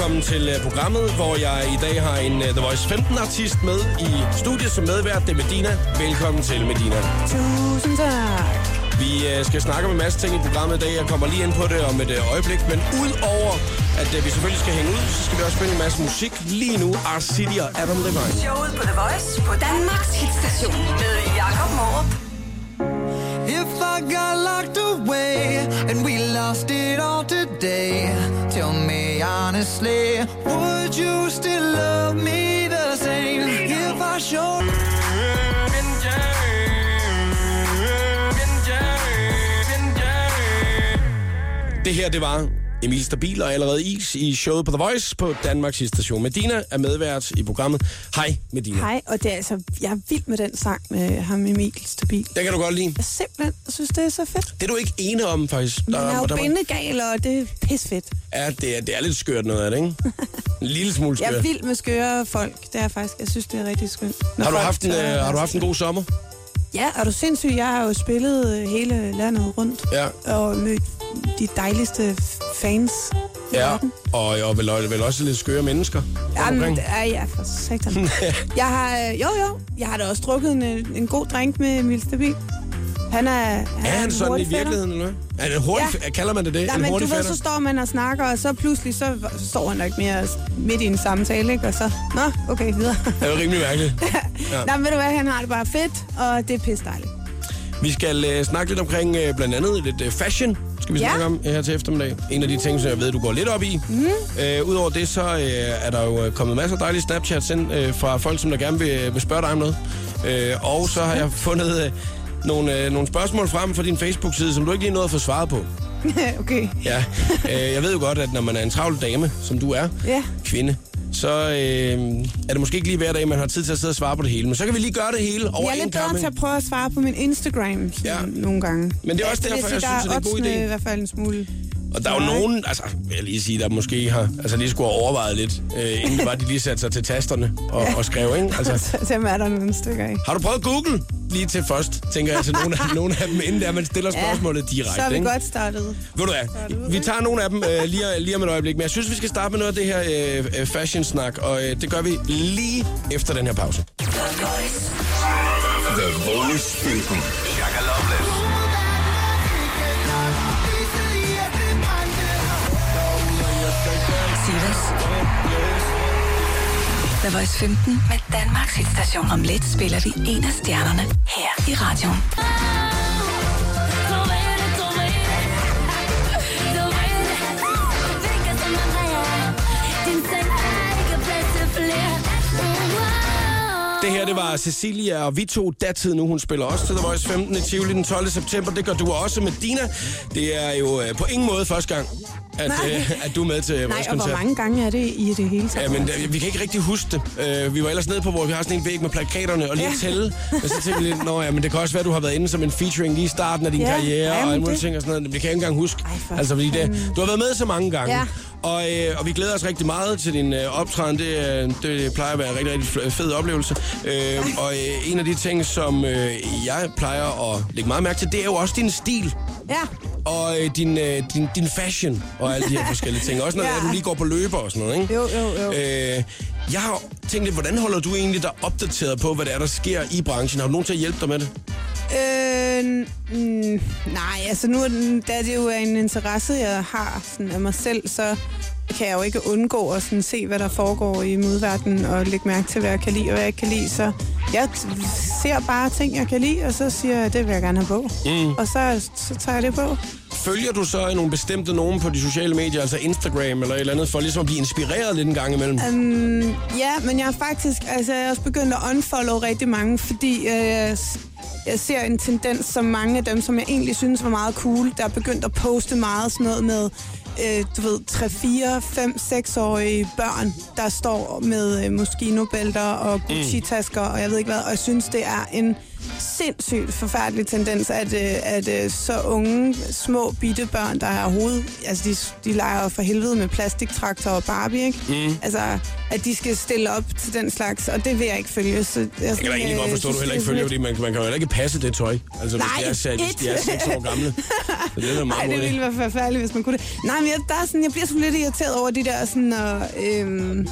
Velkommen til øh, programmet, hvor jeg i dag har en uh, The Voice 15 artist med i studiet som medvært. Det er Medina. Velkommen til, Medina. Tusind tak. Vi uh, skal snakke om en masse ting i programmet i dag. Jeg kommer lige ind på det om et øjeblik. Men udover at vi selvfølgelig skal hænge ud, så skal vi også spille en masse musik. Lige nu, Art City og Adam Levine. Showet på The Voice på Danmarks hitstation med Jakob Morup. If I got locked away and we lost it all today, tell me honestly, would you still love me the same if I showed? Det her, det var Emil Stabil og allerede is i showet på The Voice på Danmarks station. Medina er medvært i programmet. Hej, Medina. Hej, og det er altså, jeg er vild med den sang med ham Emil Stabil. Den kan du godt lide. Jeg simpelthen synes, det er så fedt. Det er du ikke ene om, faktisk. Men jeg er jo der- bindegal, og det er pisfedt. Ja, det er, det er lidt skørt noget af det, ikke? En lille smule Jeg skørt. er vild med skøre folk. Det er faktisk, jeg synes, det er rigtig skønt. når Har du, haft en, øh, har du haft en god sommer? Ja, er du sindssyg? Jeg har jo spillet øh, hele landet rundt Ja. og mødt de dejligste fans i Ja, verden. og, og vel, vel også lidt skøre mennesker. Jamen, er ja, for satan. jeg har, øh, jo jo, jeg har da også drukket en, øh, en god drink med Emil Stabil. Han er, han Er han en sådan i virkeligheden, eller hvad? Er det hurtig, Ja. ja. Kalder man det det? Nej, en men du ved, så står man og snakker, og så pludselig så står han der ikke mere midt i en samtale, ikke? Og så, nå, okay, videre. Det er jo rimelig mærkeligt. Ja. Nej, men ved du hvad, han har det bare fedt, og det er pisse dejligt. Vi skal øh, snakke lidt omkring øh, blandt andet lidt øh, fashion, skal vi Ja. snakke om øh, her til eftermiddag. En af de ting, som jeg ved, du går lidt op i. Mm. Øh, Udover det, så øh, er der jo øh, kommet masser af dejlige Snapchats ind øh, fra folk, som der gerne vil, vil spørge dig om noget. Øh, og så har jeg fundet øh, nogle, øh, nogle spørgsmål frem fra din Facebook-side, som du ikke lige nåede at få svaret på. okay. Ja, øh, jeg ved jo godt, at når man er en travl dame, som du er, Ja. kvinde, så øh, er det måske ikke lige hver dag, man har tid til at sidde og svare på det hele. Men så kan vi lige gøre det hele over Jeg er lidt bedre til at prøve at svare på min Instagram Ja. nogle gange. Men det er også derfor, sige, jeg synes, at det er en god idé. i hvert fald en smule. Og der er jo Nej. nogen, altså vil jeg lige sige, der måske har, altså lige skulle have overvejet lidt, øh, inden det var, de lige satte sig til tasterne og, og skrev, ikke? Altså, Så er der nogle stykker af. har du prøvet Google lige til først, tænker jeg til nogle af, nogle af dem, inden der man stiller spørgsmålet direkte, så er vi ikke? godt startet. Ved du hvad, vi tager nogle af dem øh, lige, lige om et øjeblik, men jeg synes, vi skal starte med noget af det her øh, øh, fashion-snak, og øh, det gør vi lige efter den her pause. The Voice. The The Voice 15 med Danmarks hitstation. Om lidt spiller vi en af stjernerne her i radioen. Det her, det var Cecilia, og vi to datid nu. Hun spiller også til The Voice 15 i Tivoli den 12. september. Det gør du også med Dina. Det er jo øh, på ingen måde første gang, at, Nej. øh, at du er med til Nej, vores og hvor koncert. mange gange er det i det hele taget? Ja, men øh, vi kan ikke rigtig huske det. Øh, vi var ellers nede på, hvor vi har sådan en væg med plakaterne og lige Ja. tælle. Men så tænkte vi lidt, nå ja, men det kan også være, at du har været inde som en featuring lige i starten af din Ja, karriere ja, og alle mulige ting og sådan noget. Det kan jeg ikke engang huske. Ej, altså, fordi det, du har været med så mange gange. Ja. Og, øh, og vi glæder os rigtig meget til din øh, optræden. Det, øh, det plejer at være en rigtig, rigtig fed oplevelse. Øh, og øh, en af de ting, som øh, jeg plejer at lægge meget mærke til, det er jo også din stil. Ja, Og øh, din, øh, din, din fashion og alle de her forskellige ting. Også når Ja. du lige går på løber og sådan noget, ikke? jo, jo, jo. Øh, jeg har tænkt lidt, hvordan holder du egentlig dig opdateret på, hvad det er, der sker i branchen? Har du nogen til at hjælpe dig med det? Øh, mm, nej, altså nu er da det jo er en interesse, jeg har sådan af mig selv, så kan jeg jo ikke undgå at sådan se, hvad der foregår i modverdenen, og lægge mærke til, hvad jeg kan lide og hvad jeg ikke kan lide. Så jeg ser bare ting, jeg kan lide, og så siger jeg, det vil jeg gerne have på. Mm. Og så, så tager jeg det på. Følger du så nogle bestemte nogen på de sociale medier, altså Instagram eller et eller andet, for ligesom at blive inspireret lidt en gang imellem? Um, ja, men jeg er faktisk altså, jeg er også begyndt at unfollow rigtig mange, fordi øh, jeg, jeg ser en tendens, som mange af dem, som jeg egentlig synes var meget cool, der er begyndt at poste meget sådan noget med, øh, du ved, 3, 4, 5, 6-årige børn, der står med øh, Moschino-bælter og Gucci-tasker, og jeg ved ikke hvad, og jeg synes, det er en sindssygt forfærdelig tendens, at, øh, at øh, så unge, små, bitte børn, der er hovedet, altså de, de leger for helvede med plastiktraktor og Barbie, ikke? Mm. Altså, at de skal stille op til den slags, og det vil jeg ikke følge. Så jeg, Jeg kan da egentlig godt forstå, at du heller ikke følger, fordi man, man kan jo heller ikke passe det tøj. Altså, Nej, hvis, de er, hvis de er et. 6 år gamle. Så det er da Nej, meget det ville være forfærdeligt, hvis man kunne det. Nej, men jeg, der er sådan, jeg bliver sådan lidt irriteret over de der sådan, og, øhm,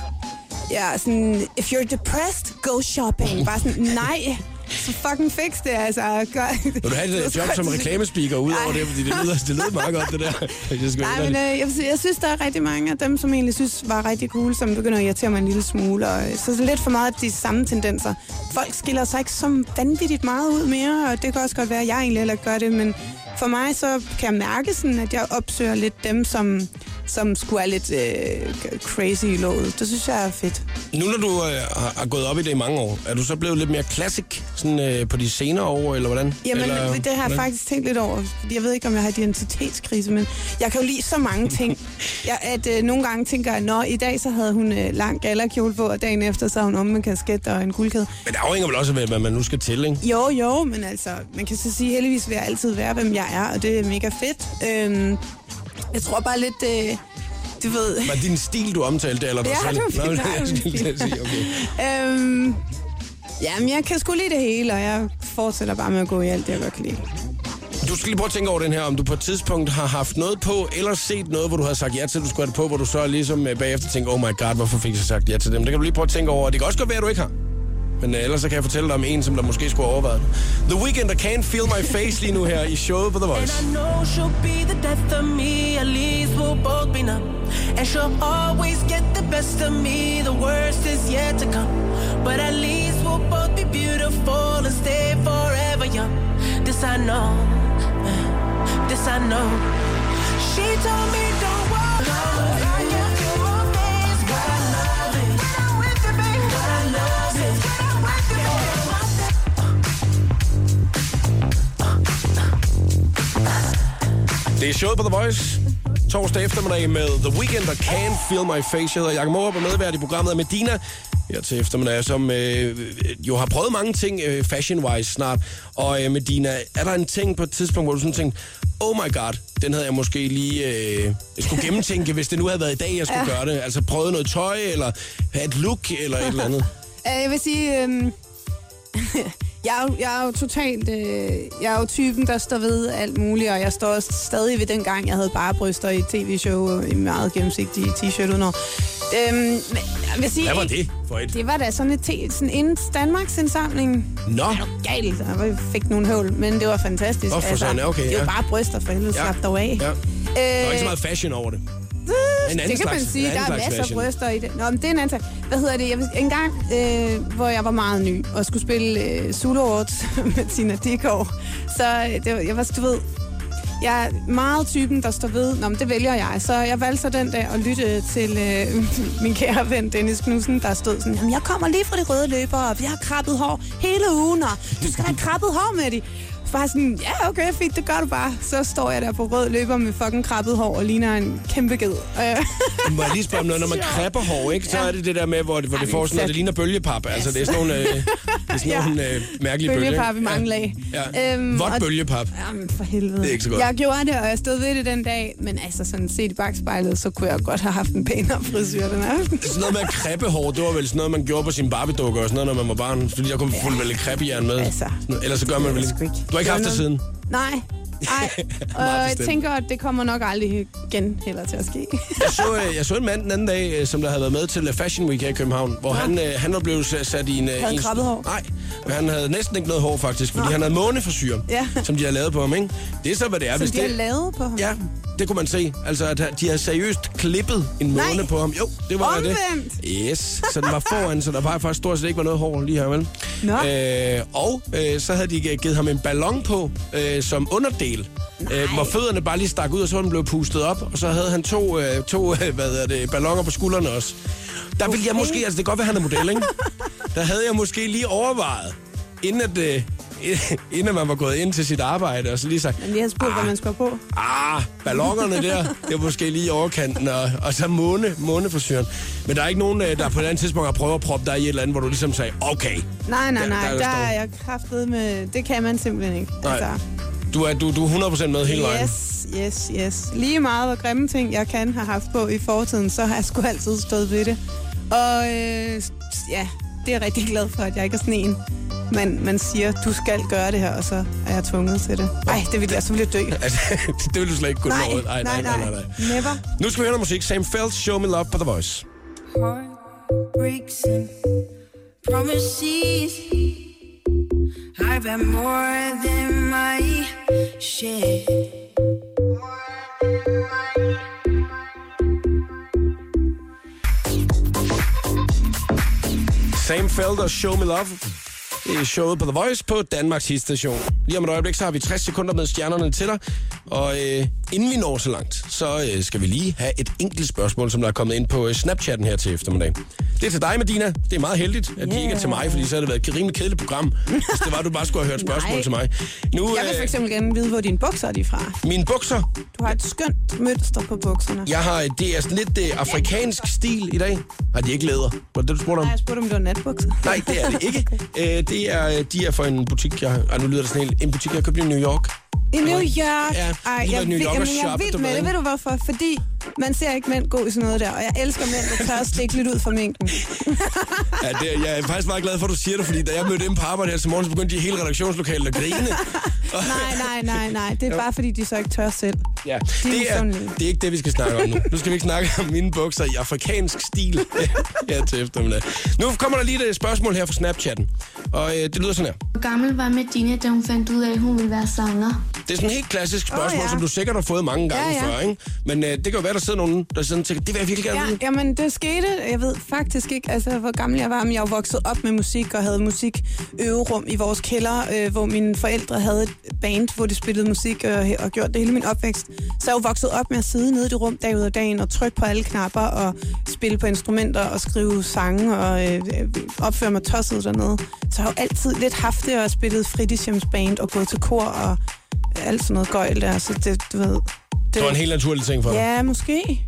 ja, sådan, if you're depressed, go shopping. Bare sådan, nej, så fucking fix det, altså. Gør, Vil du have et job som reklamespeaker ud over det? Fordi det lyder, det lyder meget godt, det der. Jeg skal Nej, men øh, jeg, jeg synes, der er rigtig mange af dem, som egentlig synes var rigtig cool, som begynder at irritere mig en lille smule. Og, øh, så er lidt for meget af de samme tendenser. Folk skiller sig ikke så vanvittigt meget ud mere, og det kan også godt være, at jeg egentlig heller gør det, men for mig så kan jeg mærke sådan, at jeg opsøger lidt dem, som, som skulle er lidt øh, crazy i låget. Det synes jeg er fedt. Nu når du øh, har, har gået op i det i mange år, er du så blevet lidt mere classic sådan, øh, på de senere år, eller hvordan? Jamen, eller, det har jeg hvordan? faktisk tænkt lidt over. Jeg ved ikke, om jeg har identitetskrise, men jeg kan jo lide så mange ting. Jeg, at øh, nogle gange tænker jeg, nå, i dag så havde hun øh, lang gallerkjole på, og dagen efter så har hun om med kasket og en guldkæde. Men det afhænger vel også af, hvad man nu skal til, ikke? Jo, jo, men altså, man kan så sige, heldigvis vil jeg altid være, hvem jeg er, og det er mega fedt. Øhm, jeg tror bare lidt, øh, du ved... Var det din stil, du omtalte, eller dig Ja, selv? det var min- nej, jeg min skulle til at sige, okay. øhm, jamen, jeg kan sgu lide det hele, og jeg fortsætter bare med at gå i alt det, jeg godt kan lide. Du skal lige prøve at tænke over den her, om du på et tidspunkt har haft noget på, eller set noget, hvor du har sagt ja til, at du skulle have det på, hvor du så ligesom øh, bagefter tænker, oh my god, hvorfor fik jeg sagt ja til dem? Det kan du lige prøve at tænke over. Det kan også godt være, at du ikke har. Men øh, ellers så kan jeg fortælle dig om en, som der måske skulle overveje det. The Weeknd, I Can't Feel My Face lige nu her i showet på The And I know she'll be the death of me, at least we'll both be numb. And she'll always get the best of me, the worst is yet to come. But at least we'll both be beautiful and stay forever young. This I know, this I know. She told me Det er showet på The Voice. Torsdag eftermiddag med The Weeknd og Can't Feel My Face. Jeg hedder Jakob Morup og medvært i programmet er Medina her til eftermiddag, som øh, jo har prøvet mange ting øh, fashion-wise snart. Og øh, Medina, er der en ting på et tidspunkt, hvor du sådan tænkte, oh my god, den havde jeg måske lige øh, jeg skulle gennemtænke, hvis det nu havde været i dag, jeg skulle ja. gøre det. Altså prøve noget tøj, eller have et look, eller et eller andet. Øh, Jeg vil sige, øhm, jeg, er jo, jeg er jo totalt, øh, jeg er jo typen, der står ved alt muligt, og jeg står også stadig ved den gang, jeg havde bare bryster i tv-show og i meget gennemsigtige t-shirt udenår. Øhm, men jeg vil sige, Hvad var det for et? Det var da sådan et sådan inden Danmarks indsamling. Nå, Galt, jeg fik nogle høvl, men det var fantastisk. Altså, Nå, for sådan, okay, det var ja. bare bryster for helvede, Ja. slap dog af. ja. Der var ikke så meget fashion over det. En anden det kan man slags- sige. en Der er slags masser af fashion. bryster i det. Nå, men det er en anden sag. Hvad hedder det? Jeg, en gang, øh, hvor jeg var meget ny og skulle spille øh, Zulu Awards med Tina Dickow, så øh, det var, jeg var, du ved, jeg er meget typen, der står ved, Nå, men det vælger jeg. Så jeg valgte så den dag at lytte til øh, min kære ven Dennis Knudsen, der stod sådan, "Jamen, jeg kommer lige fra de røde løbere, og vi har krabbet hår hele ugen, og du skal have krabbet hår med de. Bare sådan, ja, okay, fint, det gør du bare. Så står jeg der på rød løber med fucking krabbet hår og ligner en kæmpe ged. Må jeg lige spørge om noget, når man krabber hår, ikke? Så Ja. er det det der med, hvor det, hvor det får sådan noget, det ligner bølgepap. Altså, det er sådan nogle, øh, det er sådan Ja. nogle øh, mærkelige bølger. Bølgepap i ikke? mange lag. Ja. Øhm, Vådt bølgepap. Jamen, for helvede. Det er ikke så godt. Jeg gjorde det, og jeg stod ved det den dag, men altså sådan set i bagspejlet, så kunne jeg godt have haft en pænere frisyr den aften. Sådan noget med at krabbe hår, det var vel sådan noget, man gjorde på sin barbiedukker og sådan noget, når man var barn. Fordi der kunne man fulde vel krebbejern med. Altså. Ellers så gør man vel Jeg ikke. sgu ikke. Du har ikke haft det siden? Nej, nej. Og jeg tænker, at det kommer nok aldrig igen heller til at ske. Jeg så, øh, jeg så en mand den anden dag, øh, som der havde været med til Fashion Week her i København, hvor han, øh, han var blevet sat- i en... Havde en- krabbet hår? Nej, han havde næsten ikke noget hår faktisk, fordi Nå. han havde måneforsyre, Ja. som de har lavet på ham, ikke? Det er så, hvad det er. Som hvis de det, har lavet på ham. Ja, det kunne man se. Altså, at de har seriøst klippet en måne Nej. på ham. Jo, det var det. Omvendt. Yes, så den var foran, så der var faktisk stort set ikke var noget hår lige her, vel? Nå. Øh, og øh, så havde de givet ham en ballon på øh, som underdel. Øh, hvor fødderne bare lige stak ud, og så den blev pustet op. Og så havde han to, øh, to øh, hvad er det, balloner på skuldrene også. Der ville jeg Okay. måske, altså det kan godt være, han er model, ikke? Der havde jeg måske lige overvejet, inden at, øh, inden man var gået ind til sit arbejde, og så lige sagt, Men lige har spurgt, hvad man skal på. Ah, ballongerne der, det var måske lige i overkanten, og, og så måne, måneforsyren. Men der er ikke nogen, øh, der på et andet tidspunkt har prøvet at proppe dig i et eller andet, hvor du ligesom sagde, okay, Nej, nej, nej. der er Der, der er jeg kraftet med... Det kan man simpelthen ikke. Altså, Nej. du er, du, du er 100% med hele vejen. Yes, yes, yes. Lige meget hvor grimme ting, jeg kan have haft på i fortiden, så har jeg sgu altid stået ved det. Og øh, ja, det er jeg rigtig glad for, at jeg ikke er sådan en, man, man siger, du skal gøre det her, og så er jeg tvunget til det. Nej, det vil jeg, så vil jeg dø. Det vil du slet ikke kunne Nej, nå. nej, nej, nej. Never. Nu skal vi høre noget musik. Sam Feldt, Show Me Love på The Voice. breaks and promises. I've had more than my share. Sam Feldt og Show Me Love. Det er showet på The Voice på Danmarks hitstation. Lige om et øjeblik, så har vi 60 sekunder med stjernerne til dig. Og øh, inden vi når så langt, så øh, skal vi lige have et enkelt spørgsmål, som der er kommet ind på øh, Snapchatten her til eftermiddag. Det er til dig, Medina. Det er meget heldigt, at yeah. de ikke er til mig, fordi så havde det været et rimelig kedeligt program, hvis det var, du bare skulle have hørt spørgsmål Nej. til mig. Nu, Jeg vil for øh, eksempel gerne vide, hvor dine bukser er de fra. mine bukser, Du har et skønt mønster på bukserne. jeg har, det er sådan lidt øh, afrikansk stil i dag. Har de ikke læder? Var det det, du spurgte om? Nej, jeg spurgte, om det var natbukser. Nej, det er det ikke. Øh, det er, de er fra en butik, jeg, ej, nu lyder det sådan en butik, jeg købte i New York. I New York. Ja, Ej, jeg, New ved- York og jamen, jeg er vild med det. Ved du hvorfor? Fordi man ser ikke mænd gå i sådan noget der, og jeg elsker mænd, der tør at stikke lidt ud fra mængden. Ja, det, jeg er faktisk meget glad for, at du siger det, fordi da jeg mødte ind på arbejde her til morgen, så begyndte de hele redaktionslokalet at grine. Nej, nej, nej, nej. Det er bare fordi, de så ikke tør selv. Ja, De er det er, det er ikke det, vi skal snakke om nu. Nu skal vi ikke snakke om mine bukser i afrikansk stil her til eftermiddag. Nu kommer der lige et spørgsmål her fra Snapchatten, og øh, det lyder sådan her. Hvor gammel var Medina, da hun fandt ud af, at hun ville være sanger? Det er sådan et helt klassisk spørgsmål, oh, ja. som du sikkert har fået mange gange Ja, ja. før, ikke? Men øh, det kan jo være, der sidder nogen, der og tænker, det vil jeg virkelig gerne Ja, vide. jamen, det skete. Jeg ved faktisk ikke, altså, hvor gammel jeg var, men jeg var vokset op med musik og havde musikøverum i vores kælder, øh, hvor mine forældre havde et band, hvor de spillede musik og, og gjorde det hele min opvækst. Så jeg er jo vokset op med at sidde nede i det rum dag ud af dagen og trykke på alle knapper og spille på instrumenter og skrive sange og øh, opføre mig tosset dernede. Så jeg har jo altid lidt haft det og spillet fritidshjemsband og gået til kor og alt sådan noget gøjl der. Så det, du ved... Det var en helt naturlig ting for dig. Ja, måske.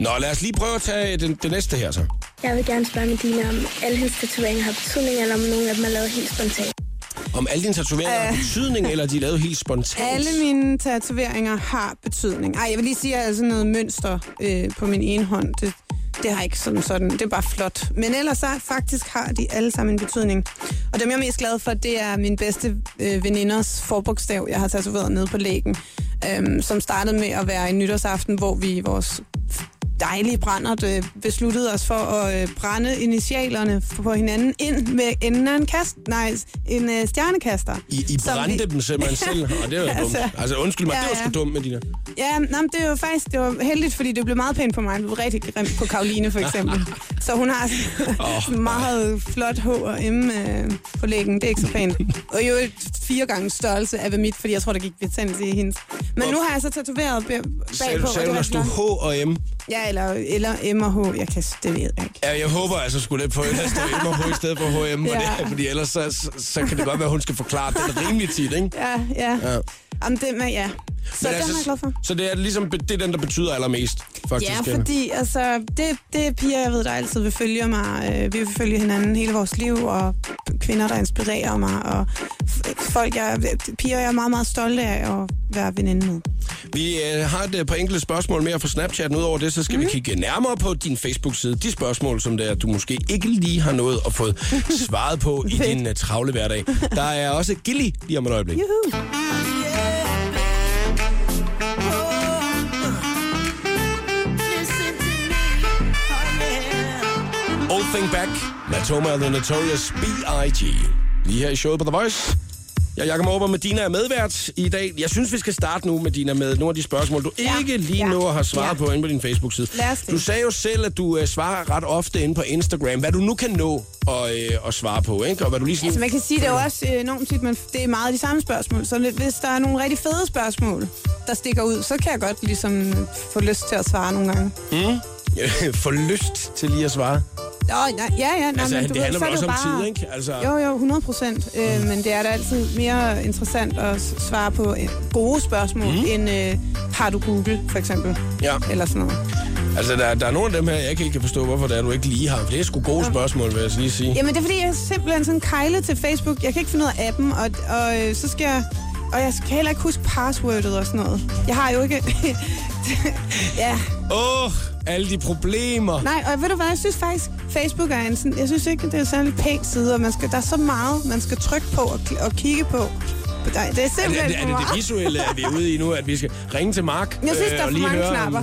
Nå, lad os lige prøve at tage det, det næste her så. Jeg vil gerne spørge Medina, om alle hendes tatoveringer har betydning, eller om nogle af dem er lavet helt spontant. Om alle dine tatoveringer har betydning, eller er de lavet helt spontant? Alle mine tatoveringer har betydning. Ej, jeg vil lige sige, at jeg har sådan noget mønster øh, på min ene hånd. Det, det har ikke sådan sådan. Det er bare flot. Men ellers så faktisk har de alle sammen en betydning. Og dem jeg er mest glad for, det er min bedste øh, veninders forbogstav, jeg har tatoveret nede på lægen. Øhm, som startede med at være en nytårsaften, hvor vi vores dejlige brændert øh, besluttede os for at øh, brænde initialerne på hinanden ind med enden af en kast, nej, en øh, stjernekaster. I, I brændte vi- dem simpelthen selv, og det er jo dumt. Altså, Altså undskyld mig, ja, det var sgu dumt med dine. Ja, nej, men det er jo faktisk det var heldigt, fordi det blev meget pænt på mig. Det blev rigtig grimt på Karoline, for eksempel. Så hun har oh, meget flot H og M øh, på lægen. Det er ikke så pænt. Og jo fire gange størrelse af mit, fordi jeg tror, der gik betændelse i hendes. Men nu har jeg så tatoveret bag- Sagde, bagpå. du- sagde du, var flot. H og M? Ja, eller, eller M og H. Jeg kan, det ved jeg ikke. Ja, jeg håber altså skulle det på at stå M og H i stedet for H og M, Ja. fordi ellers så, så, så, kan det godt være, at hun skal forklare det rimelig tit, ikke? Ja, ja. Ja. Ja. Jamen, det med, ja. Så den er jeg glad for. Så det er ligesom det er den, der betyder allermest, faktisk. Ja, fordi altså, det, det er piger, jeg ved, der altid vil følge mig. Øh, vi vil følge hinanden hele vores liv, og kvinder, der inspirerer mig, og folk, jeg, piger, jeg er meget, meget stolte af at være veninde med. Vi øh, har et øh, par enkelte spørgsmål mere fra Snapchat. Udover det, så skal mm. vi kigge nærmere på din Facebook-side. De spørgsmål, som der, du måske ikke lige har nået at få svaret på i din uh, travle hverdag. Der er også Gilly lige om et øjeblik. Juhu. Thing Back, Matoma og The Notorious B.I.G. Lige her i showet på The Voice. Jeg Jakob Aaber, Medina er medvært i dag. Jeg synes, vi skal starte nu, Medina, med nogle af de spørgsmål, du Ja, ikke lige ja, nu har svaret ja. på inde på din Facebook-side. Du sagde jo selv, at du uh, svarer ret ofte inde på Instagram. Hvad du nu kan nå at, uh, at svare på, ikke? Og hvad du lige sådan... Altså, man kan sige, det er jo også øh, enormt tit, men det er meget de samme spørgsmål. Så hvis der er nogle rigtig fede spørgsmål, der stikker ud, så kan jeg godt ligesom få lyst til at svare nogle gange. Få lyst til lige at svare. Nå, nej, ja, ja. Nej, Altså, men det du ved, handler vel er det også om bare... tid, ikke? Altså, Jo, jo, 100 procent. Øh, men det er da altid mere interessant at svare på øh, gode spørgsmål, mm. end øh, har du Google, for eksempel. ja. Eller sådan noget. Altså, der, der er nogle af dem her, jeg ikke kan forstå, hvorfor det er, du ikke lige har. For det er sgu gode spørgsmål, vil jeg lige sige. Jamen, det er fordi, jeg er simpelthen sådan kejlet til Facebook. Jeg kan ikke finde ud af appen, og, og øh, så skal jeg... Og jeg kan heller ikke huske passwordet og sådan noget. Jeg har jo ikke... ja. Åh, oh, alle de problemer. Nej, og ved du hvad, jeg synes faktisk, Facebook er en sådan, jeg synes ikke, det er en særlig pæn side, og man skal, der er så meget, man skal trykke på og, og kigge på. Nej, det er Er det, simpelthen er, det, er for det det visuelle, at vi er ude i nu, at vi skal ringe til Mark? Jeg synes, øh, der er og for mange høre, knapper.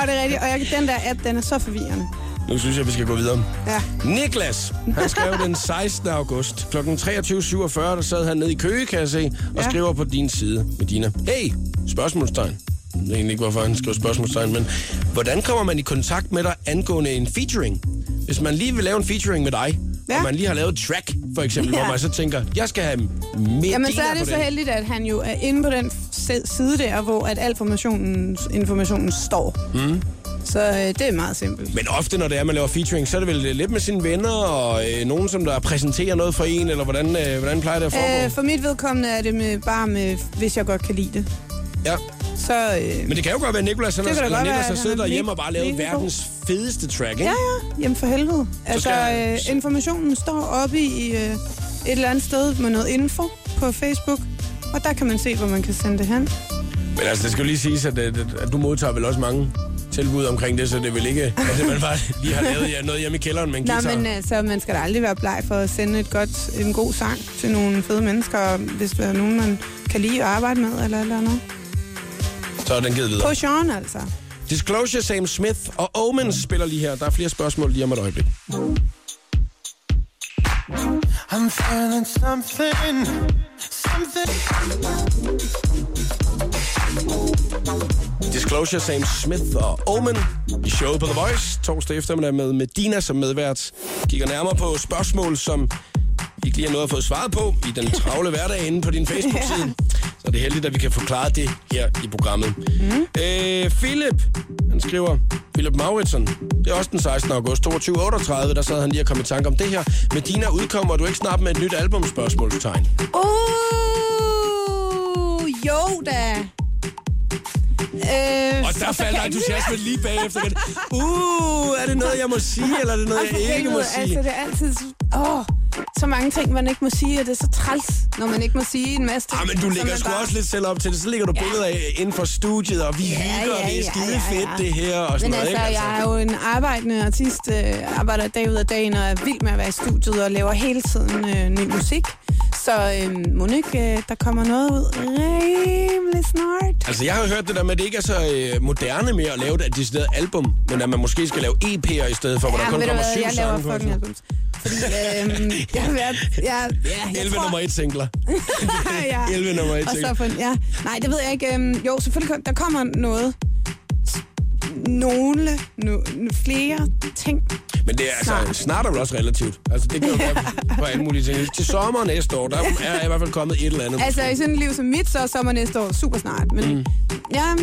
Og det er rigtigt, og jeg, den der app, den er så forvirrende. Nu synes jeg, vi skal gå videre. Ja. Niklas, han skrev den 16. august kl. 23.47, der sad han nede i Køge, kan jeg se, og Ja. skriver på din side, Medina. Hey, spørgsmålstegn. Jeg ved egentlig ikke, hvorfor han skriver spørgsmålstegn, men hvordan kommer man i kontakt med dig angående en featuring? Hvis man lige vil lave en featuring med dig, Ja. og man lige har lavet et track, for eksempel, Ja. hvor man så tænker, jeg skal have Medina Jamen, så er det så heldigt, at han jo er inde på den side der, hvor at al informationen, informationen står. Mm. Så øh, det er meget simpelt. Men ofte, når det er, man laver featuring, så er det vel lidt med sine venner, og øh, nogen, som der præsenterer noget for en, eller hvordan, øh, hvordan plejer det at foregå? Øh, for mit vedkommende er det med, bare med, hvis jeg godt kan lide det. ja. Så, øh, Men det kan jo godt være, at Nicolas, eller godt Nicolas har siddet er derhjemme og bare lavet verdens fedeste track, ikke? ja, ja, jamen for helvede. Altså, skal- øh, informationen står oppe i øh, et eller andet sted med noget info på Facebook, og der kan man se, hvor man kan sende det hen. Men altså, det skal jo lige siges, at, at, at du modtager vel også mange tilbud omkring det, så det vel ikke, at man bare lige har lavet ja, noget hjemme i kælderen med en Nej, guitar. men altså, man skal da aldrig være bleg for at sende et godt, en god sang til nogle fede mennesker, hvis der er nogen, man kan lide at arbejde med, eller eller andet. Så er den givet videre. På Sean, altså. Disclosure, Sam Smith og Omens spiller lige her. Der er flere spørgsmål lige om et øjeblik. I'm feeling something, something. Disclosure, Sam Smith og Omen i showet på The Voice. Torsdag eftermiddag med Medina som medvært. Kigger nærmere på spørgsmål, som I ikke lige har noget at få svaret på i den travle hverdag inde på din Facebook-side. Så det er heldigt, at vi kan forklare det her i programmet. Mm. Øh, Philip, han skriver, Philip Mauritsson, det er også den 16. august 22.38, der sad han lige og kom i tanke om det her. Medina udkommer du ikke snart med et nyt album, spørgsmålstegn. Uh, jo da. Øh, Og der faldt entusiasmen lige bagefter. Uh, er det noget, jeg må sige, eller er det noget, jeg ikke må sige? Altså, det er altid... Åh, så mange ting, man ikke må sige, og det er så træls, når man ikke må sige en masse ting. Ah, men du lægger sgu bare- også lidt selv op til det. Så lægger du Ja. billeder af inden for studiet, og vi Ja, hygger, og ja, det er ja, skide ja, fedt, ja. det her, og sådan Men noget, altså, ikke? jeg er jo en arbejdende artist, øh, arbejder dag ud af dagen, og er vild med at være i studiet, og laver hele tiden øh, ny musik. Så øh, må ikke, øh, der kommer noget ud rimelig snart. Altså, jeg har hørt det der med, at det ikke er så øh, moderne med at lave et decideret album, men at man måske skal lave EP'er i stedet for, hvor der kun kommer syv jeg laver sange fucking albums. Fordi øh, jeg har været... Jeg, ja, jeg 11 tror, nummer 1 singler. ja. 11 nummer 1 Og så singler. for, ja. Nej, det ved jeg ikke. Øhm, jo, selvfølgelig der kommer noget. Nogle, no, flere ting. Men det er altså, snart, Snart. er vel også relativt. Altså, det kan jo være på alle mulige ting. Til sommer næste år, der er i hvert fald kommet et eller andet. Altså, i sådan et liv som mit, så er sommer næste år super snart. Men mm. ja,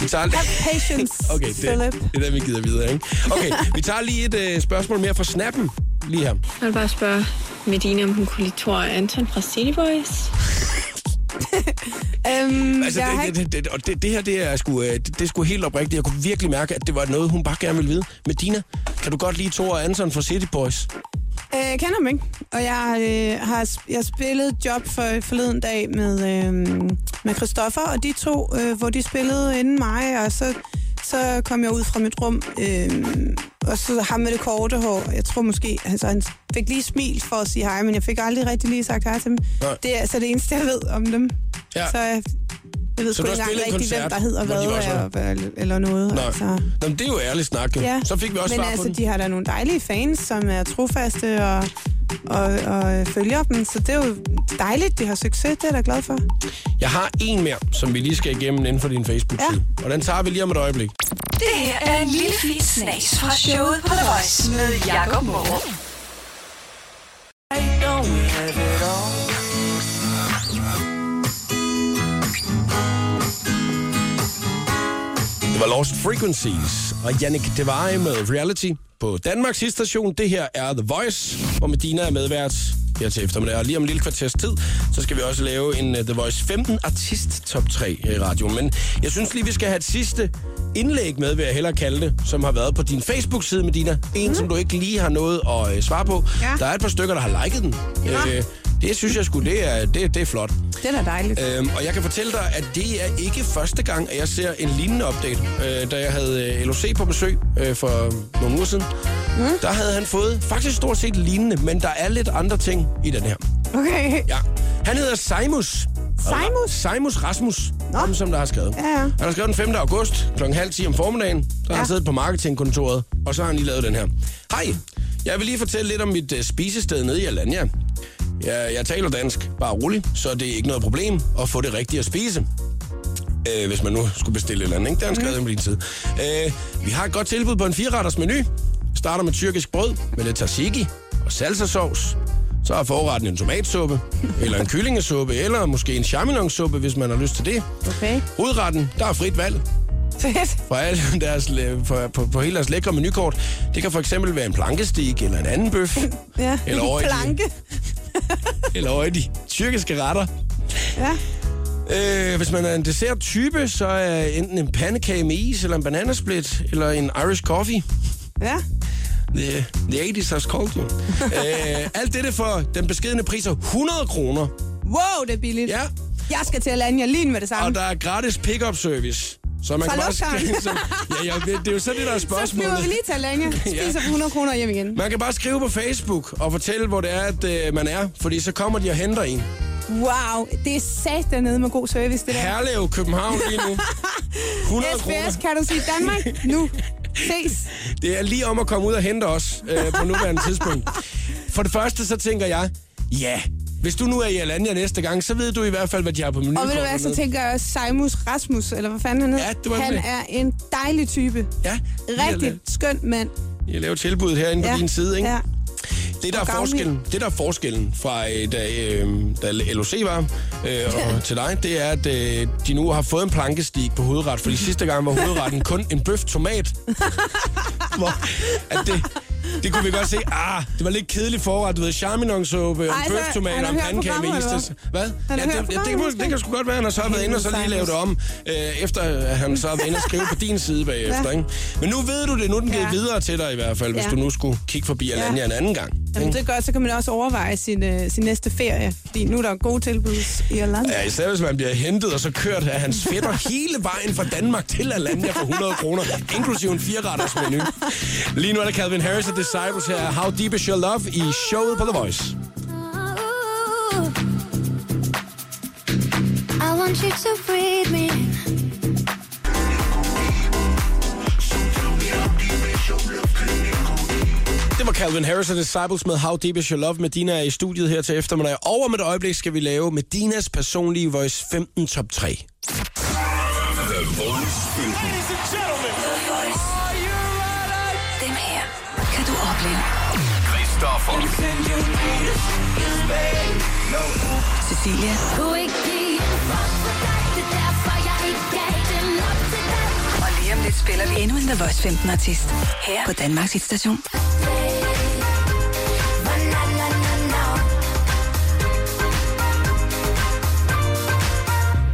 vi tager have patience, Okay, det, Philip. det er der, vi gider videre, ikke? Okay, vi tager lige et øh, spørgsmål mere fra snappen. Lige her. Jeg vil bare spørge Medina, om hun kunne lide Thor og Anton fra City Boys. Øhm, Altså, det, ikke, det, det, og det, det her, det er, sgu, øh, det, det er sgu helt oprigtigt. Jeg kunne virkelig mærke, at det var noget, hun bare gerne ville vide. Medina, kan du godt lide Thor og Anton fra City Boys? øh, jeg kender dem ikke. Og jeg øh, har jeg spillet job for forleden dag med, øh, med Christoffer, og de to, øh, hvor de spillede inden mig, og så, så kom jeg ud fra mit rum, øh, og så ham med det korte hår. Jeg tror måske, altså han fik lige smil for at sige hej, men jeg fik aldrig rigtig lige sagt hej til dem. Nej. Det er altså det eneste, jeg ved om dem. Ja. Så jeg, jeg ved Så sgu ikke engang en rigtig, hvem koncert, der hedder de hvad, var så- eller, noget. Nej. Altså. Nå, men det er jo ærligt snak, jo. Ja. Så fik vi også Men svar altså, på den. de har da nogle dejlige fans, som er trofaste og, og, og følger dem. Så det er jo dejligt, de har succes. Det er jeg da glad for. Jeg har en mere, som vi lige skal igennem inden for din Facebook-side. Ja. Og den tager vi lige om et øjeblik. Det her er en lille fis snas fra showet på The Voice med Jakob Morup. Lost Frequencies og Jannik Devare med Reality på Danmarks station. Det her er The Voice, hvor Medina er medvært her til eftermiddag. Og lige om en lille kvarters tid, så skal vi også lave en uh, The Voice 15 artist top 3 her i radioen. Men jeg synes lige, vi skal have et sidste indlæg med, vil jeg hellere kalde det, som har været på din Facebook-side, Medina. En, mm. som du ikke lige har noget at uh, svare på. Ja. Der er et par stykker, der har liket den. Ja. Øh, det synes jeg sgu, det er, det, det er flot. Det er da dejligt. Øhm, og jeg kan fortælle dig, at det er ikke første gang, at jeg ser en lignende update. Øh, da jeg havde øh, LOC på besøg øh, for nogle uger siden, mm. der havde han fået faktisk stort set lignende, men der er lidt andre ting i den her. Okay. Ja. Han hedder Seimus. Seimus? Seimus Rasmus, ham, som der har skrevet. Ja, ja. Han har skrevet den 5. august kl. halv 10 om formiddagen. Har Ja. han siddet på marketingkontoret, og så har han lige lavet den her. Hej, jeg vil lige fortælle lidt om mit uh, spisested nede i Alanya. Jeg, jeg taler dansk, bare rolig, så det er ikke noget problem at få det rigtige at spise. Øh, hvis man nu skulle bestille et eller andet, ikke? Skrevet mm. din side. Øh, vi har et godt tilbud på en fireretters menu. Starter med tyrkisk brød med lidt tzatziki og salsasauce. Så er forretten en tomatsuppe, eller en kyllingesuppe, eller måske en champignonsuppe, hvis man har lyst til det. Okay. Hovedretten, der er frit valg Fedt. fra alle deres, læ- på, på, på hele deres lækre menukort. Det kan for eksempel være en plankestik eller en anden bøf. Ja, Eller over en planke. eller i de tyrkiske retter. Ja. Øh, hvis man er en dessert-type, så er enten en pandekage med is, eller en bananasplit, eller en Irish coffee. Ja. The, the 80s has called you. øh, alt dette for den beskedende pris af 100 kroner. Wow, det er billigt. Ja, Jeg skal til Alanya lige med det samme. og der er gratis pick-up service. Så man Fra kan bare lufthavnen. skrive, så, ja, ja, det er jo så det, der er Så spørgsmålet. flyver vi lige til Alanya, spiser for 100 kroner hjem igen. Man kan bare skrive på Facebook og fortælle, hvor det er, at øh, man er, fordi så kommer de og henter en. Wow, det er sat dernede med god service, det der. Herlev, København lige nu. 100 SBS, kroner. kan du sige Danmark? Nu. Ses. Det er lige om at komme ud og hente os øh, på nuværende tidspunkt. For det første, så tænker jeg, ja, hvis du nu er i Alanya næste gang, så ved du i hvert fald, hvad de har på menuen. Og ved du hvad, så tænker jeg Seimus Rasmus, eller hvad fanden han hedder. Ja, det var Han det. er en dejlig type. Ja, Rigtig skøn mand. Jeg laver tilbuddet herinde på Ja. din side, ikke? Ja. Det, der er forskellen, det, der er forskellen fra øh, da, øh, da LOC var øh, og til dig, det er, at øh, de nu har fået en plankestig på hovedret, fordi sidste gang var hovedretten kun en bøf tomat. Hvor, at det, det kunne vi godt se. Ah, det var lidt kedeligt forret. Du ved, charminonsuppe, Ej, en så bøf tomat han og har en pandekage med programmet, is. Hvad? Han har ja, det, det, det, måske. det kan sgu godt være, han har så været inde og så lige lavet det om, øh, efter at han så har været inde og skrive på din side bagefter. Ikke? Men nu ved du det. Nu er den givet videre til dig i hvert fald, hvis du nu skulle kigge forbi Alanya en anden gang. Jamen, det gør, så kan man også overveje sin, øh, sin næste ferie. Fordi nu er der gode tilbud i Alanya. Ja, især hvis man bliver hentet og så kørt af hans fætter hele vejen fra Danmark til Alanya for 100 kroner, inklusive en fireretters menu. Lige nu er der Calvin Harris og Disciples her. How Deep Is Your Love i showet på The Voice. I want you to breathe me. Calvin Harris og Disciples med How Deep Is Your Love. Medina er i studiet her til eftermiddag. Og om et øjeblik skal vi lave Medinas personlige Voice 15 Top 3. The Voice 15. Dem her kan du opleve. Christoffer. Cecilia og lige om lidt spiller vi endnu en The Voice 15 artist her på Danmarks hitstation.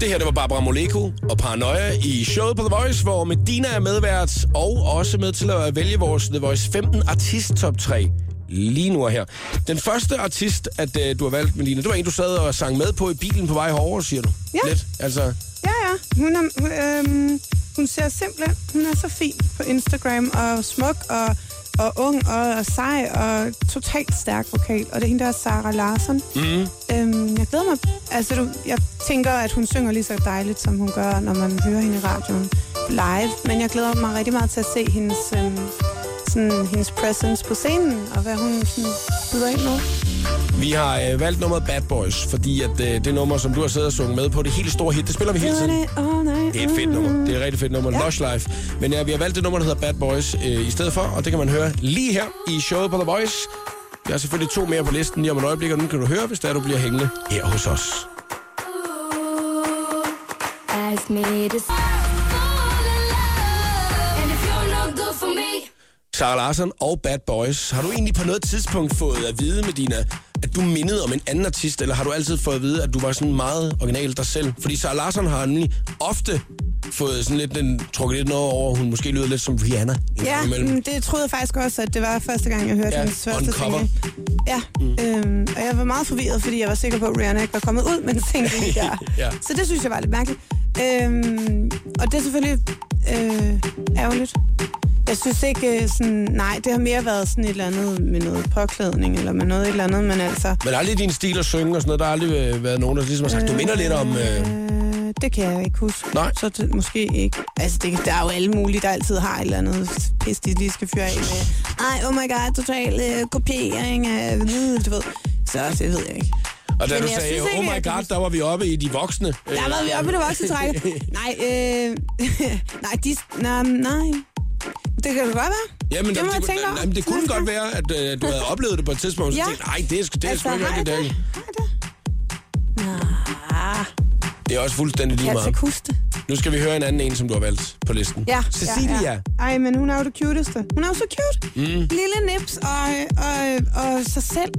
Det her, det var Barbara Moleko og Paranoia i showet på The Voice, hvor Medina er medvært og også med til at vælge vores The Voice 15 artist top 3 lige nu og her. Den første artist, at uh, du har valgt, Medina, det var en, du sad og sang med på i bilen på vej herover, siger du? Ja. Lidt. Altså, Ja, ja. Hun, er, øhm, hun ser simpelthen, hun er så fin på Instagram, og smuk, og, og ung, og, og sej, og totalt stærk vokal. Og det er hende, der er Sarah Larsen. mm, Øhm, jeg glæder mig. Altså, du, jeg tænker, at hun synger lige så dejligt, som hun gør, når man hører hende i radioen live. Men jeg glæder mig rigtig meget til at se hendes, øhm, sådan, hendes presence på scenen, og hvad hun sådan, byder ind med. vi har øh, valgt nummeret Bad Boys, fordi at øh, det nummer, som du har siddet og sunget med på, det helt store hit, det spiller vi hele tiden. Det Det er et fedt nummer. Det er et rigtig fedt nummer. Ja. Lush Life. Men ja, vi har valgt det nummer, der hedder Bad Boys øh, i stedet for, og det kan man høre lige her i showet på The Voice. Jeg har selvfølgelig to mere på listen lige om et øjeblik, og nu kan du høre, hvis der du bliver hængende her hos os. Ask me And if for me Sarah Larsen og Bad Boys. Har du egentlig på noget tidspunkt fået at vide, med dine at du mindede om en anden artist, eller har du altid fået at vide, at du var sådan meget original dig selv? Fordi Sarah Larsen har nemlig ofte fået sådan lidt, den, trukket lidt noget over, hun måske lyder lidt som Rihanna. Ja, imellem. mm, det troede jeg faktisk også, at det var første gang, jeg hørte Ja, hendes første single. Ja, mm. øhm, og jeg var meget forvirret, fordi jeg var sikker på, at Rihanna ikke var kommet ud med en single der. Ja. Så det synes jeg var lidt mærkeligt. Øhm, og det er selvfølgelig øh, ærgerligt. Jeg synes ikke øh, sådan, nej, det har mere været sådan et eller andet med noget påklædning, eller med noget et eller andet, men altså, Men aldrig din stil at synge og sådan noget. Der har aldrig øh, været nogen, der ligesom har sagt, du minder lidt om... Øh, øh, det kan jeg ikke huske. Nej. Så det, måske ikke. Altså, det, der er jo alle mulige, der altid har et eller andet pis, de lige skal fyre af med. Ej, oh my god, total øh, kopiering af, øh, du ved. Så det ved jeg ikke. og da Men du sagde, ikke, oh my god, der var vi oppe i de voksne. Øh, Der var vi oppe i det voksne træk. Nej, øh, nej, de, nej, nej. Det kan det godt være. Jamen, det må jeg det, tænke over. jamen, det kunne godt være, at øh, du havde oplevet det på et tidspunkt, så Ja. tænkte nej, det er, det er Altså, sgu ikke har jeg rigtigt. det? Det, det er også fuldstændig lige jeg kan altså meget. Nu skal vi høre en anden en, som du har valgt på listen. Ja, Cecilia. Ja, ja. Ej, men hun er jo det cuteste. Hun er jo så cute. Mm. Lille nips og, og, og sig selv.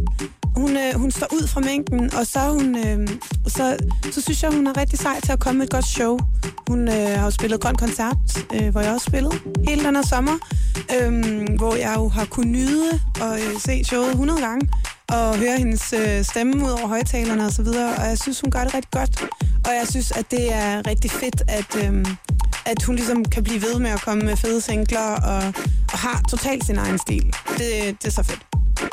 Hun, øh, hun står ud fra mængden, og så, hun, øh, så, så synes jeg, hun er rigtig sej til at komme med et godt show. Hun øh, har jo spillet Grøn Koncert, øh, hvor jeg også spillede hele den her sommer, øh, hvor jeg jo har kunnet nyde og øh, se showet 100 gange, og høre hendes øh, stemme ud over højtalerne og så videre, og jeg synes, hun gør det rigtig godt. Og jeg synes, at det er rigtig fedt, at, øh, at hun ligesom kan blive ved med at komme med fede singler, og, og har totalt sin egen stil. Det, det er så fedt.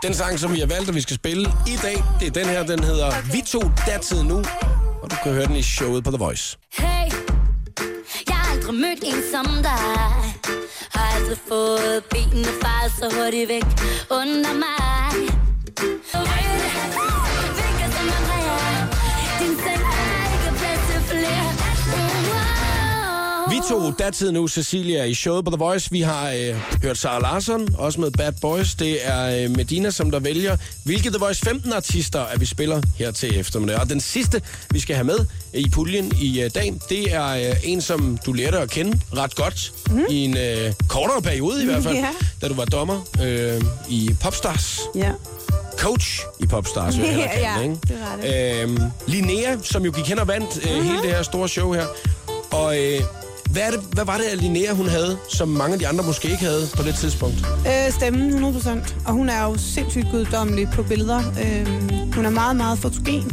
Den sang, som vi har valgt, at vi skal spille i dag, det er den her, den hedder Vi to datid nu. Og du kan høre den i showet på The Voice. Hey, jeg har aldrig mødt en som dig Har aldrig fået benene faret så hurtigt væk under mig to datid nu, Cecilia, i showet på The Voice. Vi har øh, hørt Sara Larsson, også med Bad Boys. Det er øh, Medina, som der vælger, hvilke The Voice 15 artister, at vi spiller her til eftermiddag. Og den sidste, vi skal have med i puljen i øh, dagen, det er øh, en, som du lærte at kende ret godt. Mm. I en øh, kortere periode i hvert fald, Ja. da du var dommer øh, i Popstars. Ja. Coach i Popstars, jeg hellere kalde Ja, ikke? det var Øhm, Linnea, som jo gik hen og vandt øh, Mhm. hele det her store show her. Og øh, hvad, er det, hvad var det, at Linnea hun havde, som mange af de andre måske ikke havde på det tidspunkt? Øh, stemmen 100%. Og hun er jo sindssygt guddommelig på billeder. Øh, hun er meget, meget fotogen.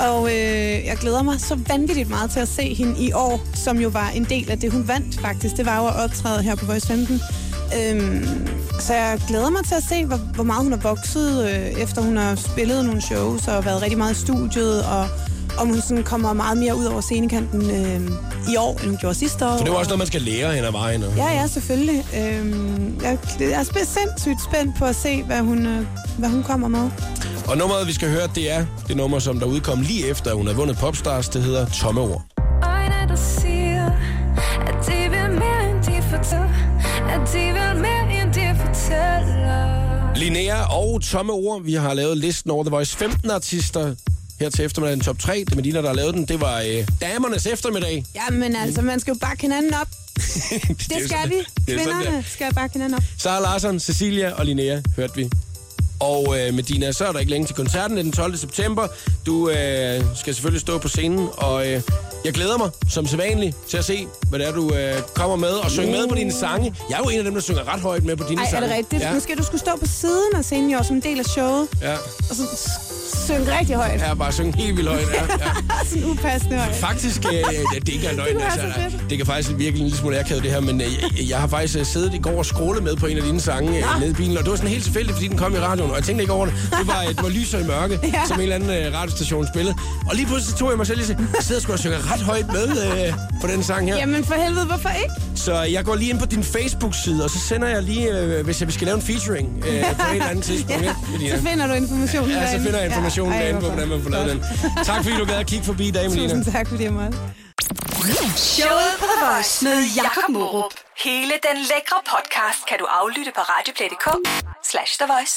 Og øh, jeg glæder mig så vanvittigt meget til at se hende i år, som jo var en del af det, hun vandt faktisk. Det var jo at optræde her på Voice 15. Øhm, så jeg glæder mig til at se, hvor, hvor meget hun har vokset, øh, efter hun har spillet nogle shows og været rigtig meget i studiet, og om hun sådan kommer meget mere ud over scenekanten øh, i år, end hun gjorde sidste år. For det var også noget, man skal lære hen ad vejen. Og... Ja, ja, selvfølgelig. Øhm, jeg, jeg er sindssygt spændt på at se, hvad hun, øh, hvad hun kommer med. Og nummeret, vi skal høre, det er det nummer, som der udkom lige efter, at hun havde vundet Popstars. Det hedder Tomme Ord. Øjne, der siger, at de vil mere, end de fortæller. At de vil mere, end de fortæller. Linnea og Tomme Ord. Vi har lavet listen over The Voice 15 artister her til eftermiddagen top 3. Det er Medina, der har lavet den. Det var øh, damernes eftermiddag. Ja, men altså, man skal jo bakke hinanden op. det, Det skal vi. Det er sådan, Kvinderne skal bakke hinanden op. Sara Larsson, Cecilia og Linnea hørte vi. Og øh, Medina, så er der ikke længe til koncerten den 12. september. Du øh, skal selvfølgelig stå på scenen, og øh, jeg glæder mig som sædvanligt til at se, hvad det er, du øh, kommer med og synge med på dine sange. Jeg er jo en af dem, der synger ret højt med på dine Ej, er sange. det rigtigt? Ja, Nu skal du skulle stå på siden af scenen jo, som en del af showet, ja. og så synge rigtig højt. ja, bare synge helt vildt højt. Ja, ja. Sådan upassende højt. Faktisk, øh, det er ikke engang løgn. Det Altså, så det kan faktisk virke en lille smule akavet det her, men øh, jeg, jeg har faktisk øh, siddet i går og scrollet med på en af dine sange øh, nede i bilen, og det var sådan helt tilfældigt, fordi den kom i radioen, og jeg tænkte ikke over det. Det var, øh, det var lys og i mørke, ja. Ja. som en eller anden øh, radiostation spillede. Og lige pludselig tog jeg mig selv lige jeg sidder sgu og synger ret højt med øh, på den sang her. Jamen for helvede, hvorfor ikke? Så jeg går lige ind på din Facebook-side, og så sender jeg lige, øh, hvis jeg skal lave en featuring øh, på et eller andet tidspunkt. ja. Så finder du informationen Ja, så derinde. finder jeg informationen Ja, ej, derinde på, hvor hvordan man får lavet den. Tak fordi du gad at kigge forbi i dag, Melina. Tusind tak, fordi jeg måtte. Showet på The Voice med Jakob Morup. Hele den lækre podcast kan du aflytte på radioplay.dk slash The Voice.